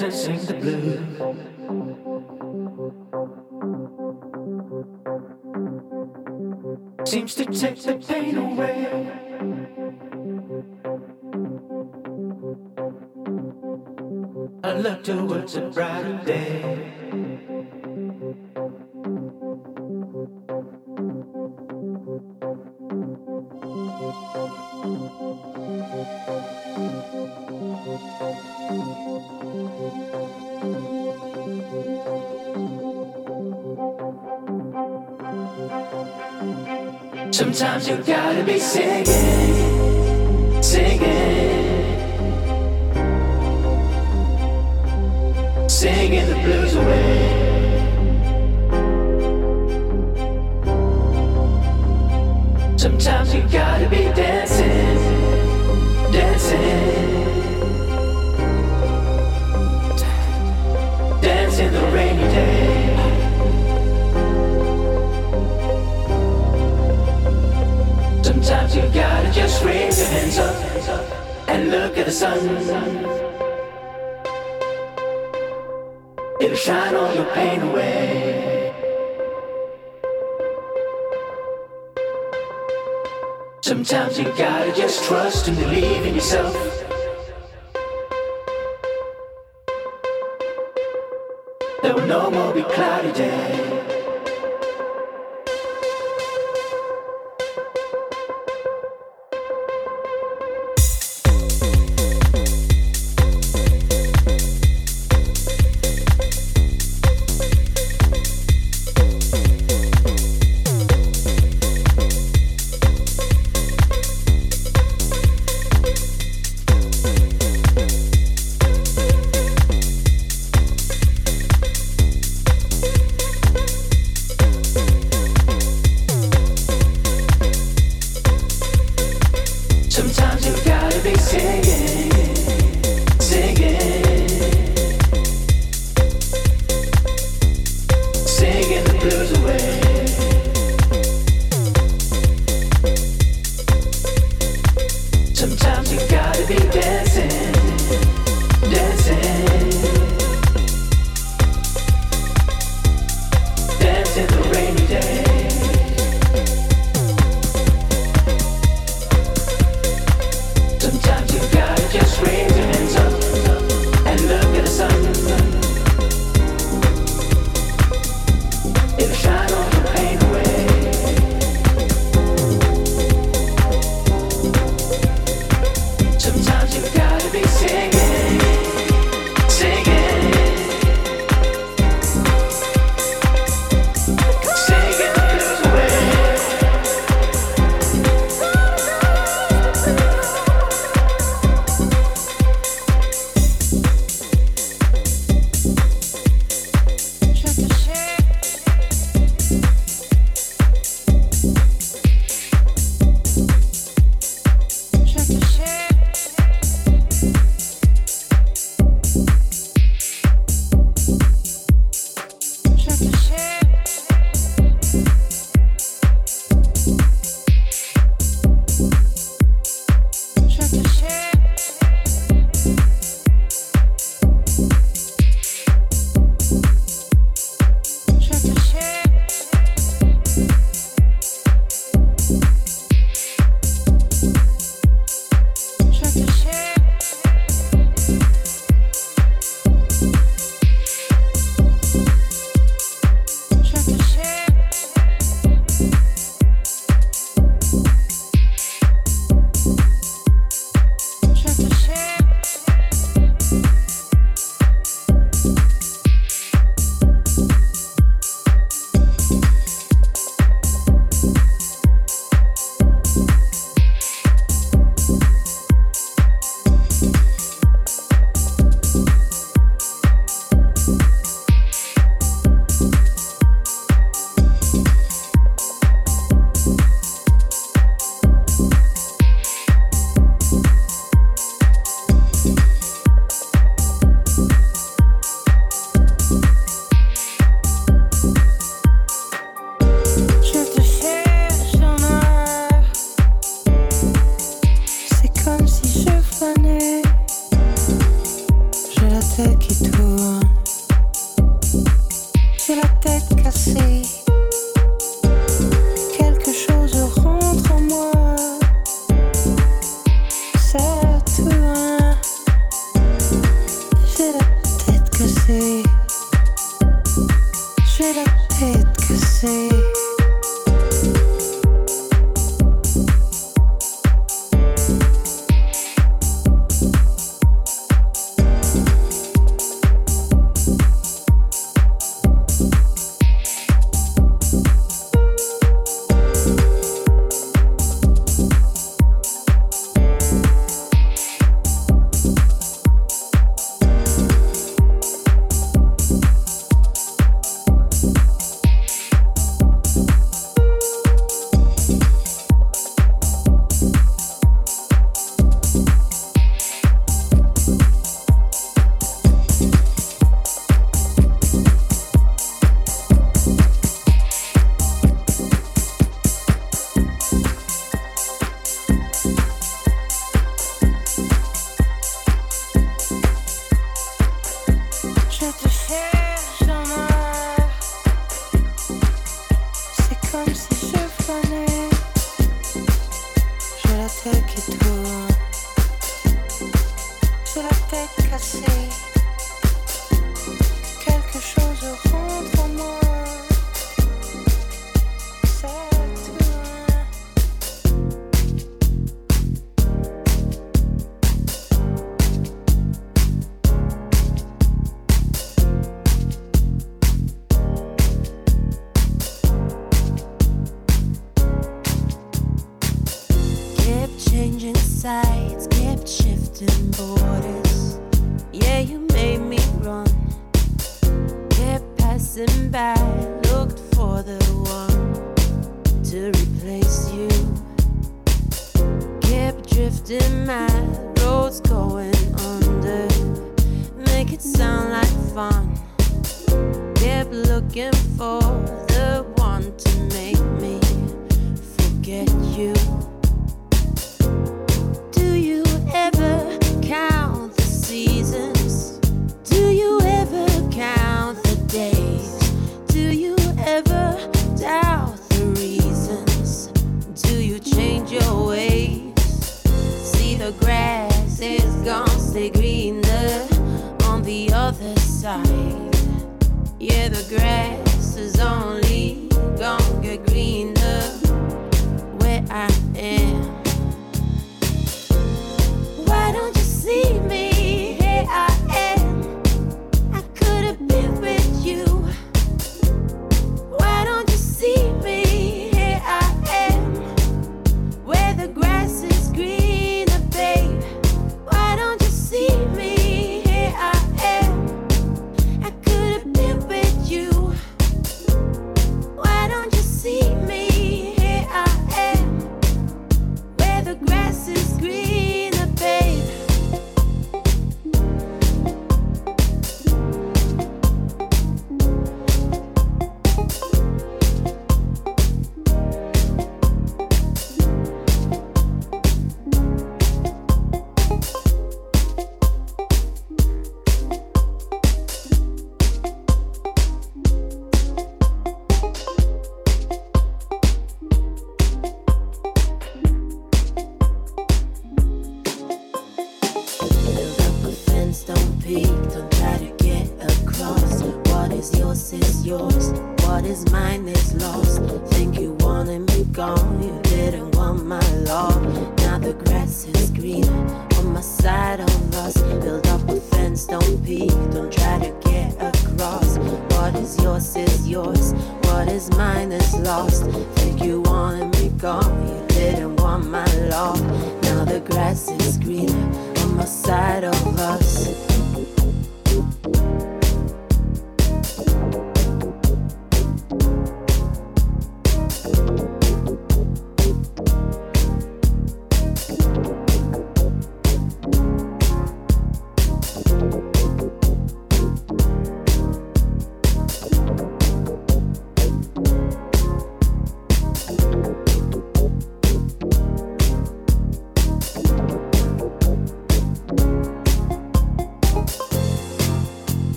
dance and sing the blues. seems to take the pain away. I look towards a brighter day. You gotta be singing,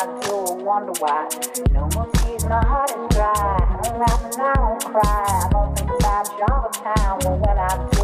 I do I wonder why. No more tears, my heart is dry. I don't laugh and I don't cry. I don't think about you all the time, but when I do.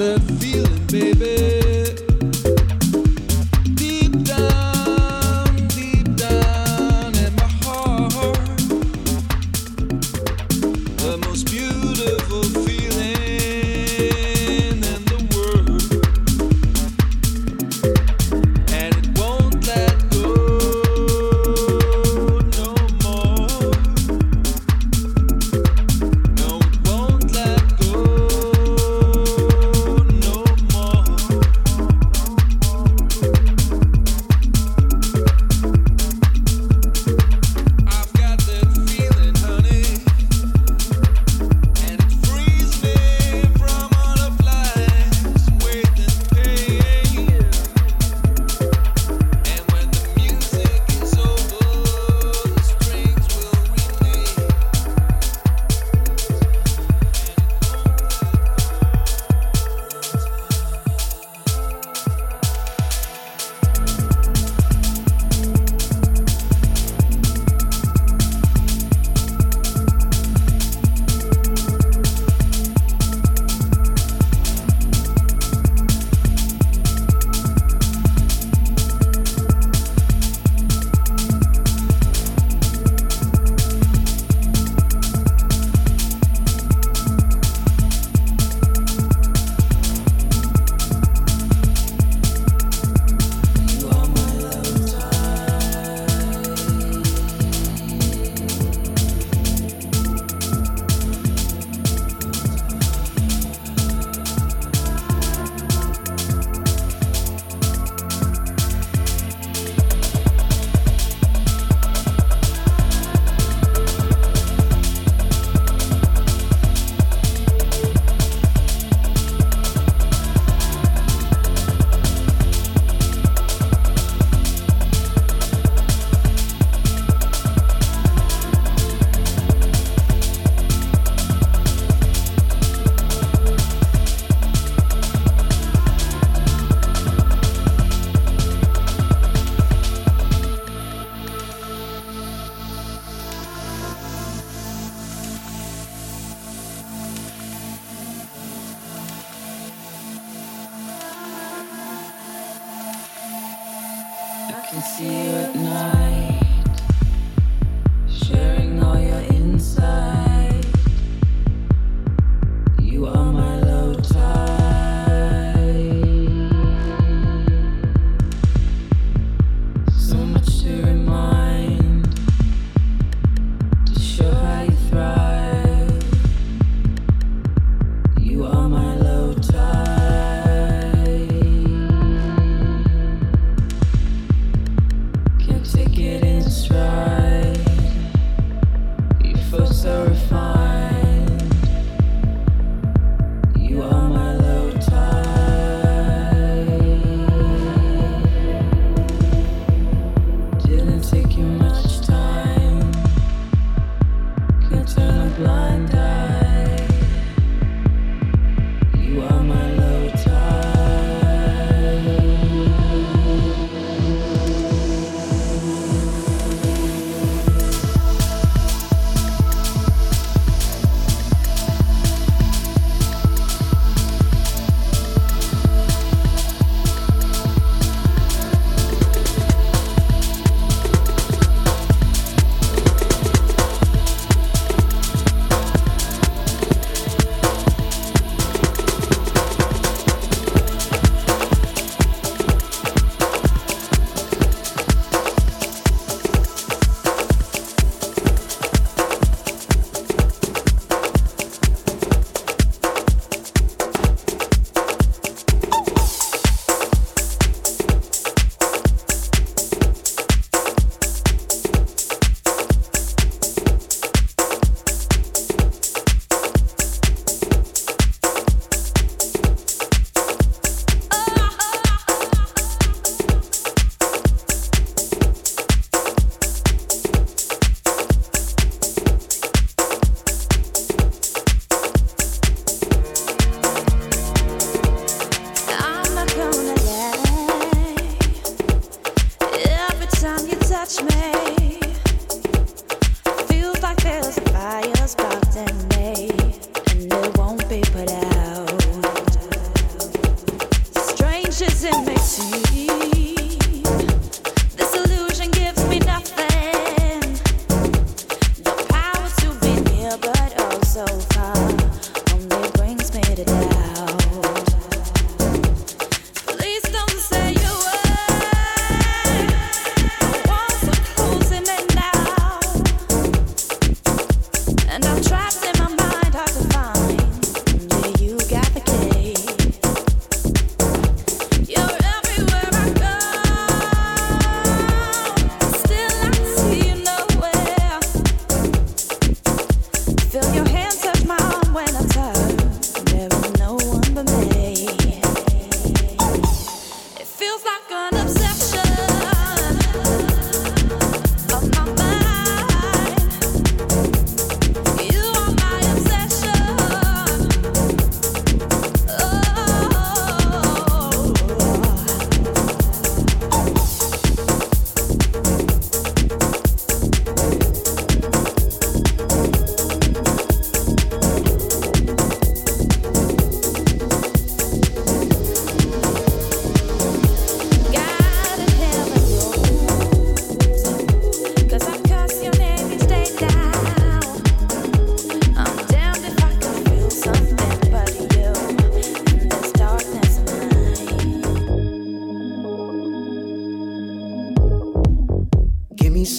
the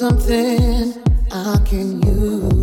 it's late.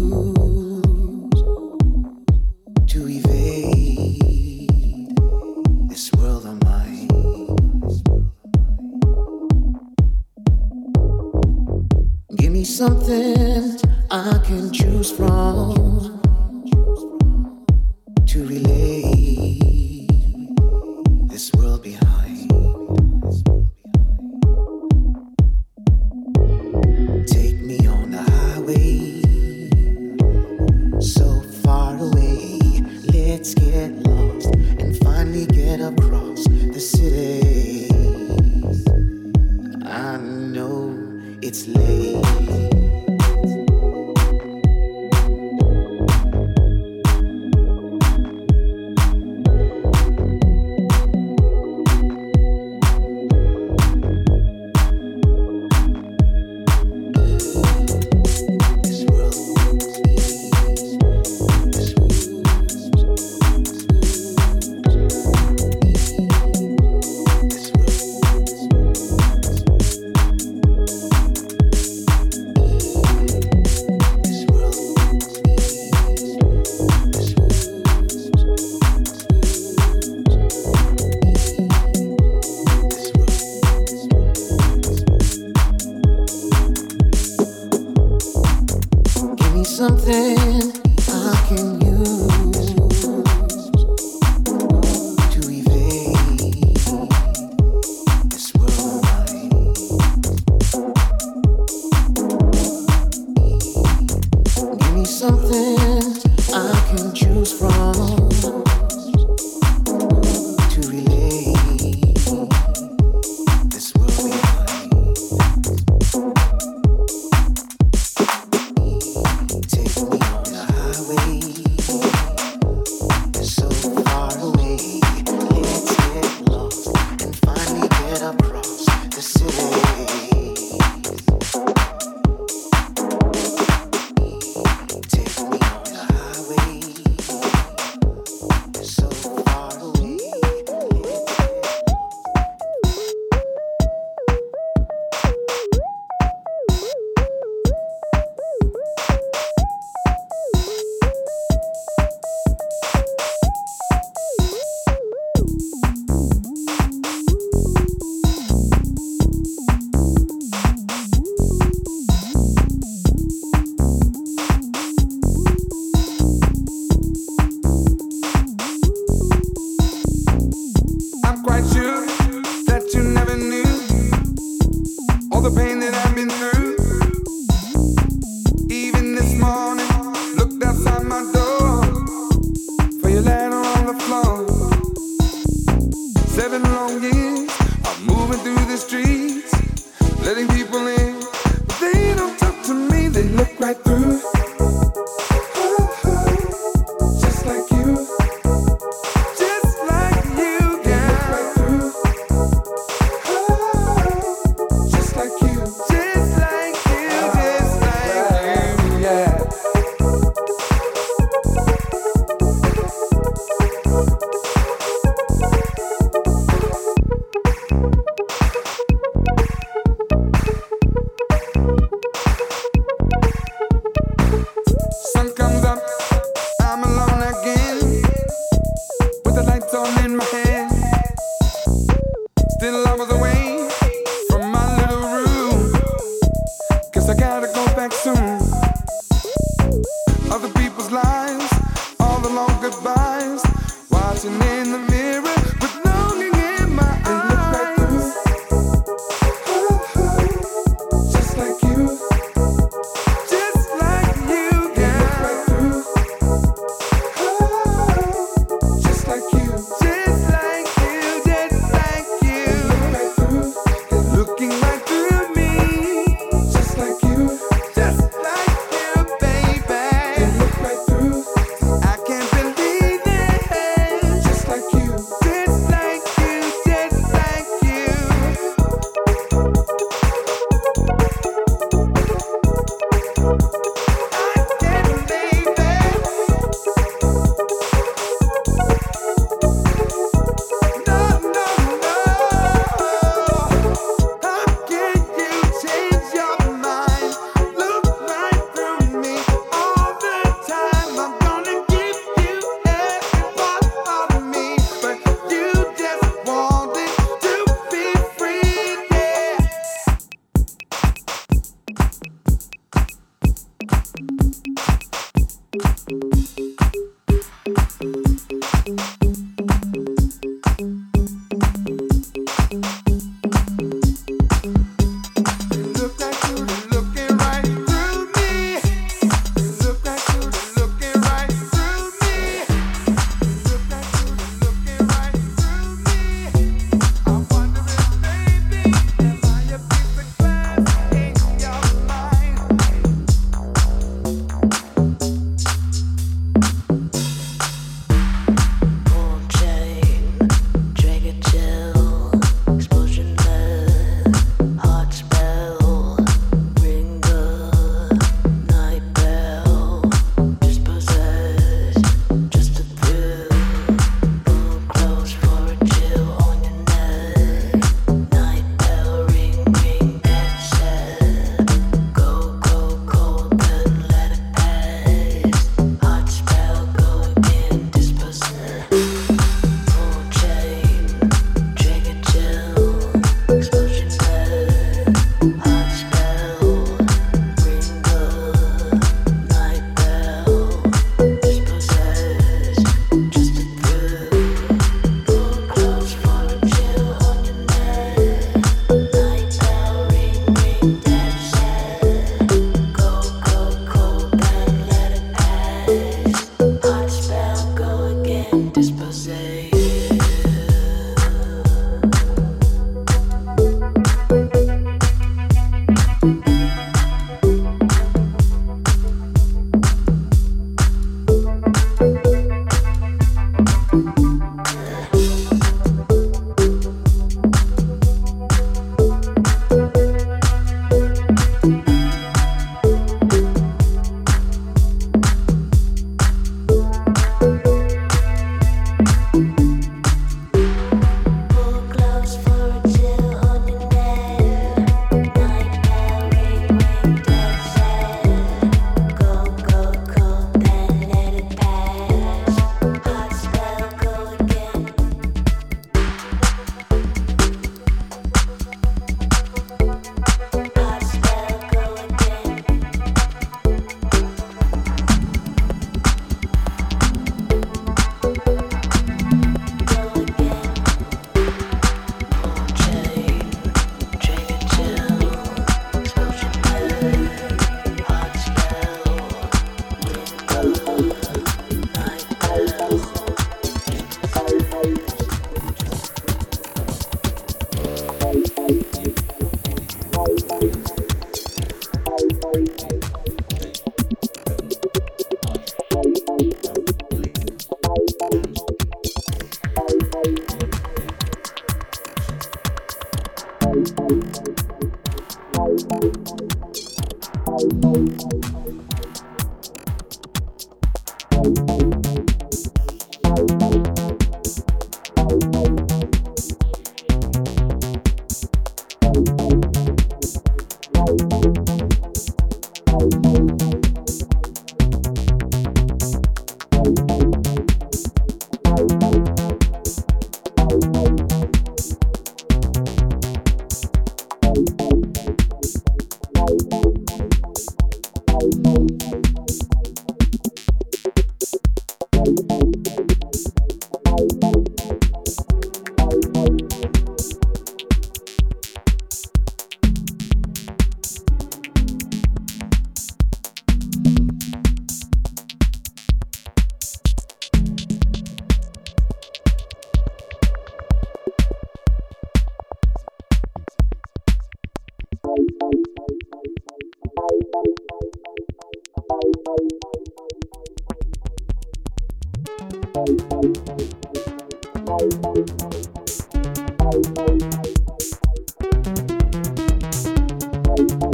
you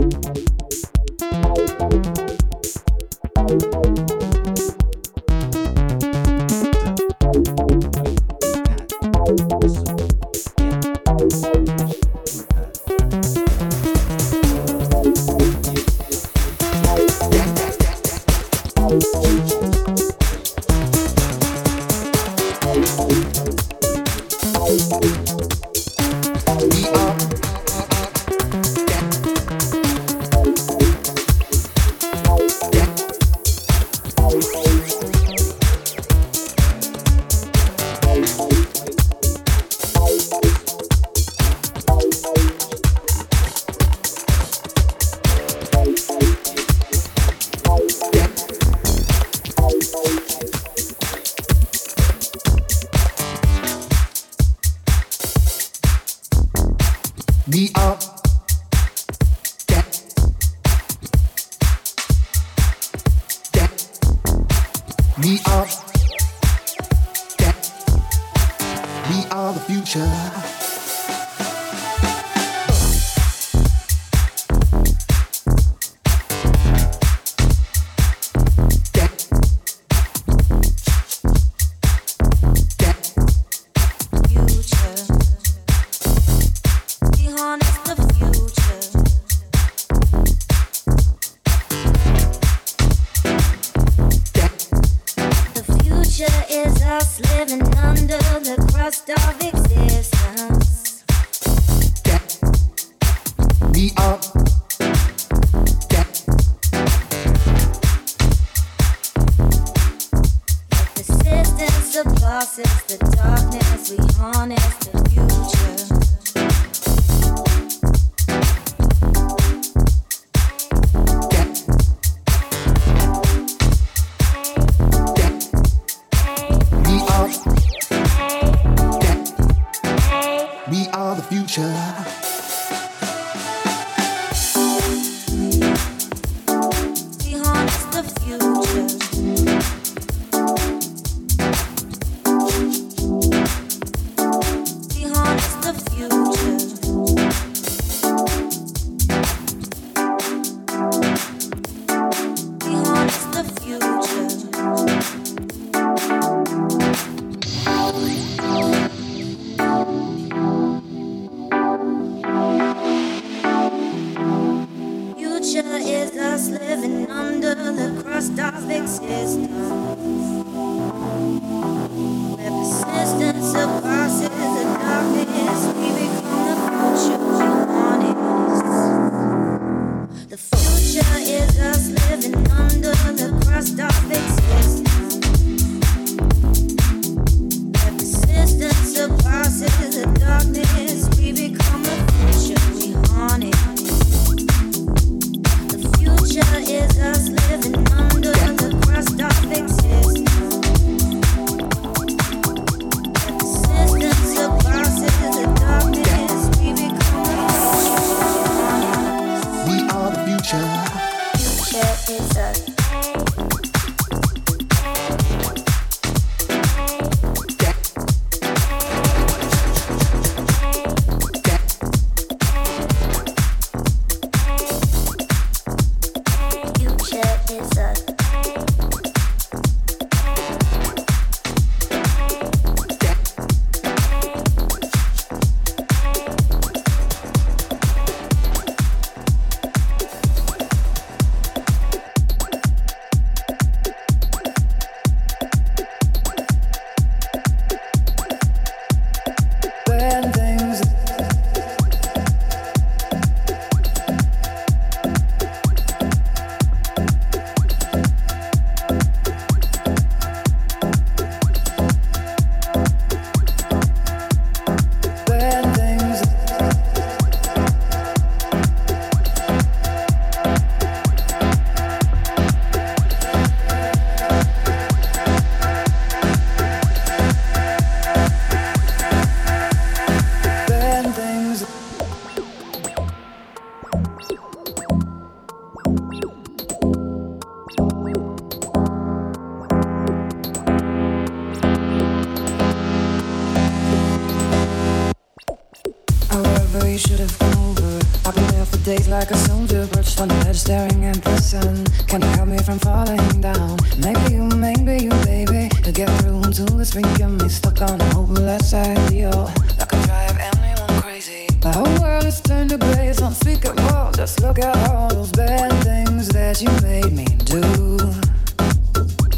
you should have come over. I've been there for days like a soldier, perched on the ledge staring at the sun. Can you help me from falling down? Maybe you, maybe you, baby. To get through until week, got me stuck on a hopeless ideal. That could drive anyone crazy. The whole world is turned to it's unspeakable. Just look at all those bad things that you made me do.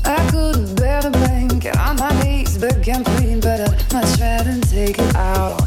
I couldn't bear the blame, get on my knees, beg and plead, but I'm not trying to take it out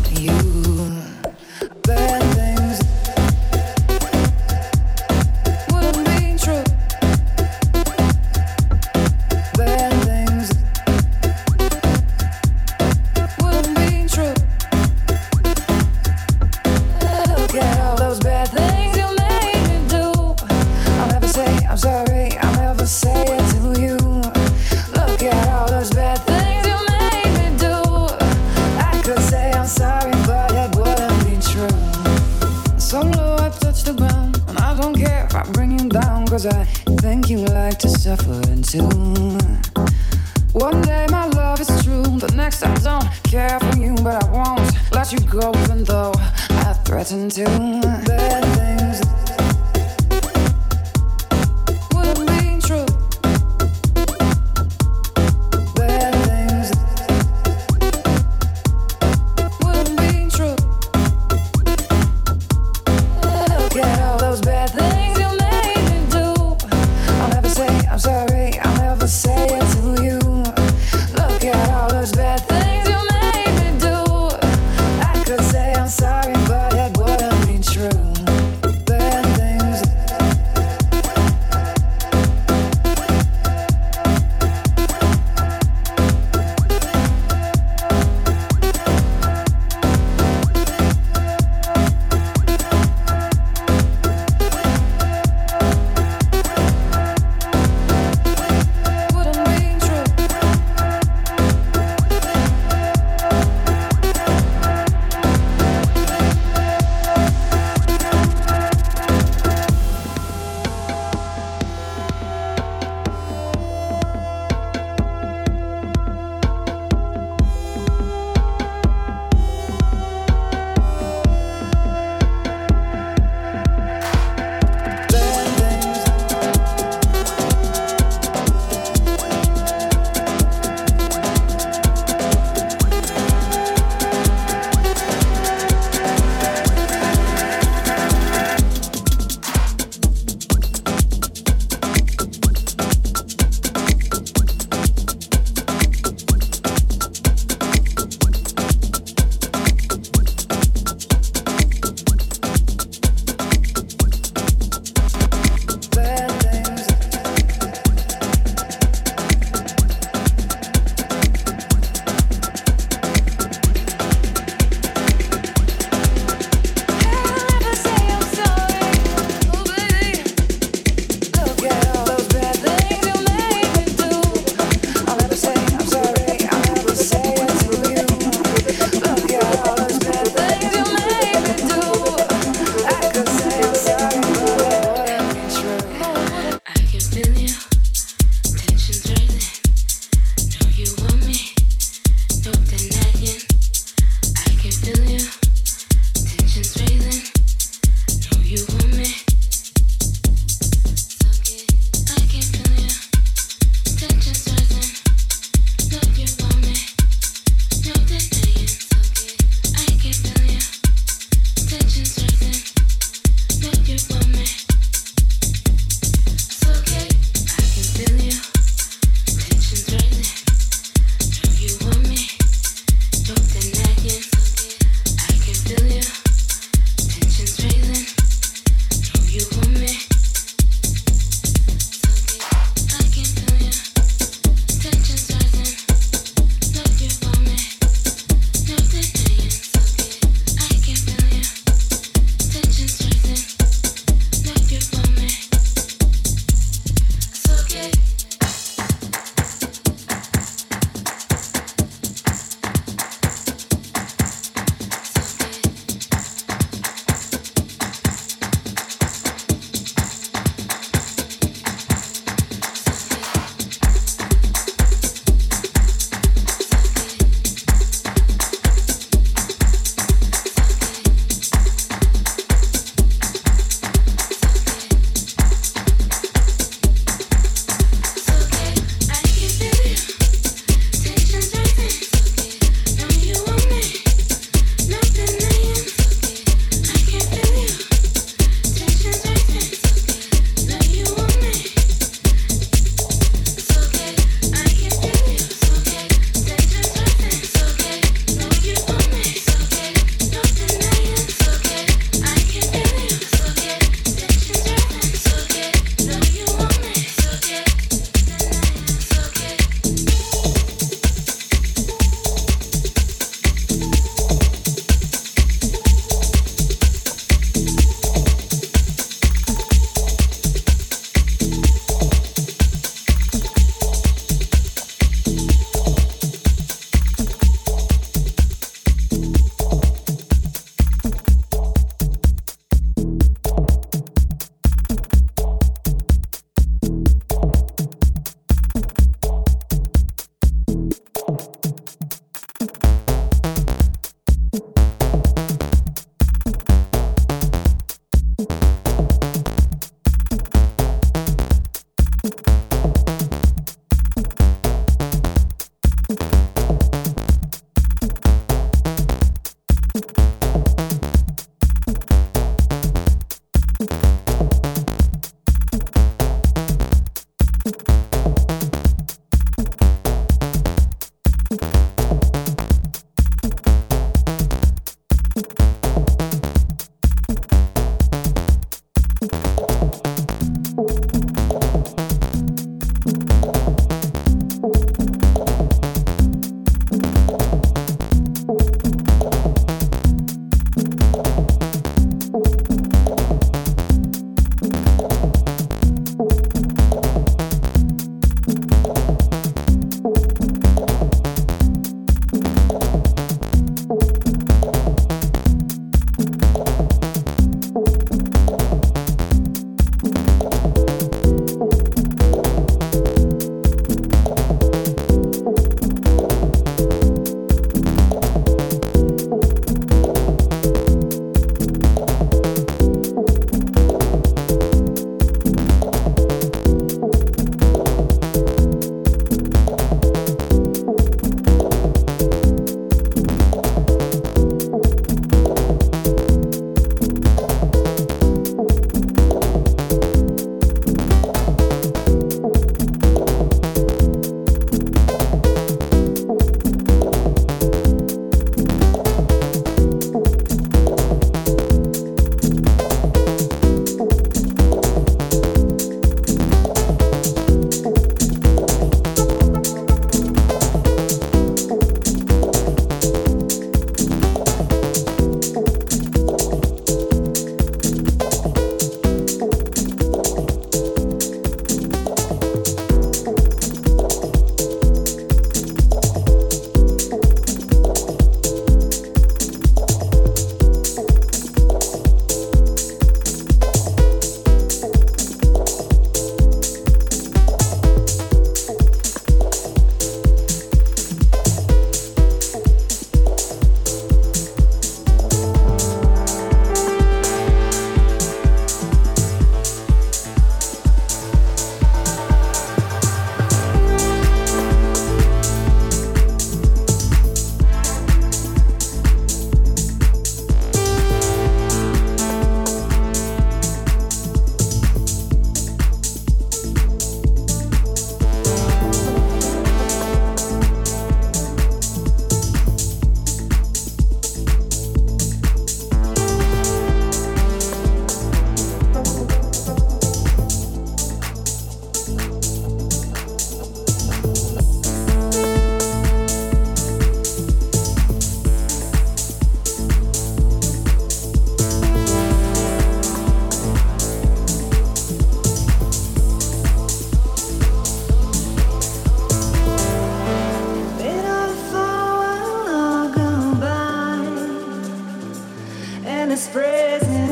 Blind